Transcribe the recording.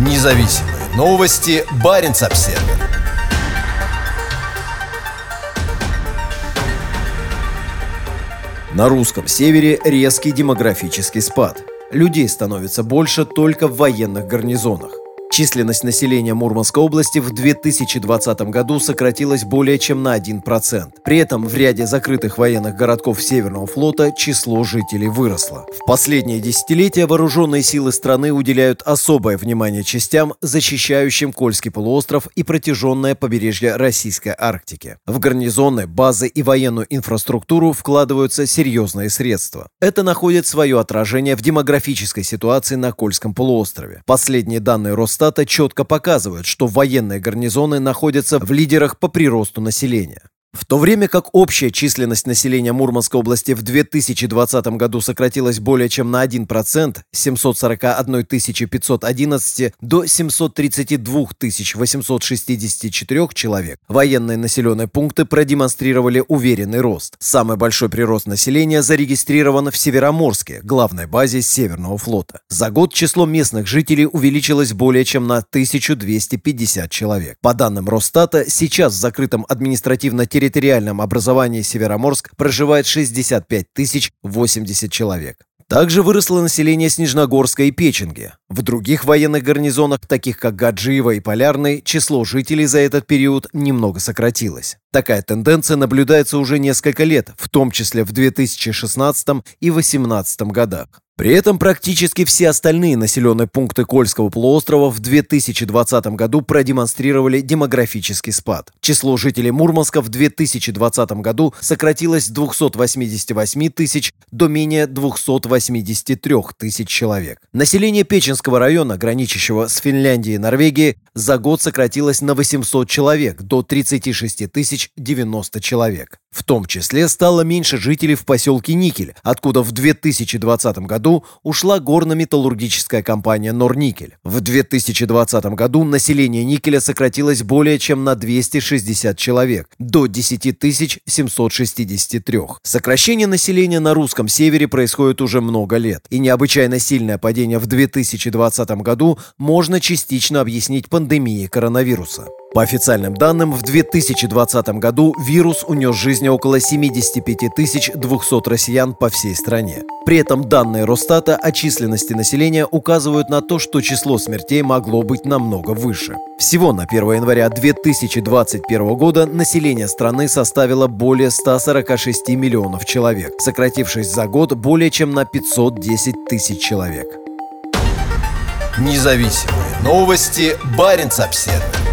Независимые новости. Барин обсерва На русском севере резкий демографический спад. Людей становится больше только в военных гарнизонах. Численность населения Мурманской области в 2020 году сократилась более чем на 1%. При этом в ряде закрытых военных городков Северного флота число жителей выросло. В последние десятилетия вооруженные силы страны уделяют особое внимание частям, защищающим Кольский полуостров и протяженное побережье Российской Арктики. В гарнизоны, базы и военную инфраструктуру вкладываются серьезные средства. Это находит свое отражение в демографической ситуации на Кольском полуострове. Последние данные Росстата Росстата четко показывают, что военные гарнизоны находятся в лидерах по приросту населения. В то время как общая численность населения Мурманской области в 2020 году сократилась более чем на 1% с 741 511 до 732 864 человек, военные населенные пункты продемонстрировали уверенный рост. Самый большой прирост населения зарегистрирован в Североморске, главной базе Северного флота. За год число местных жителей увеличилось более чем на 1250 человек. По данным Росстата, сейчас в закрытом административно-территориальном территориальном образовании Североморск проживает 65 тысяч 80 человек. Также выросло население Снежногорска и Печенги. В других военных гарнизонах, таких как Гаджиево и Полярный, число жителей за этот период немного сократилось. Такая тенденция наблюдается уже несколько лет, в том числе в 2016 и 2018 годах. При этом практически все остальные населенные пункты Кольского полуострова в 2020 году продемонстрировали демографический спад. Число жителей Мурманска в 2020 году сократилось с 288 тысяч до менее 283 тысяч человек. Население Печенского района, граничащего с Финляндией и Норвегией, за год сократилось на 800 человек до 36 тысяч 90 человек. В том числе стало меньше жителей в поселке Никель, откуда в 2020 году ушла горно-металлургическая компания Норникель. В 2020 году население Никеля сократилось более чем на 260 человек, до 10 763. Сокращение населения на русском севере происходит уже много лет, и необычайно сильное падение в 2020 году можно частично объяснить пандемией коронавируса. По официальным данным, в 2020 году вирус унес жизни около 75 200 россиян по всей стране. При этом данные Росстата о численности населения указывают на то, что число смертей могло быть намного выше. Всего на 1 января 2021 года население страны составило более 146 миллионов человек, сократившись за год более чем на 510 тысяч человек. Независимые новости. Барин обседный.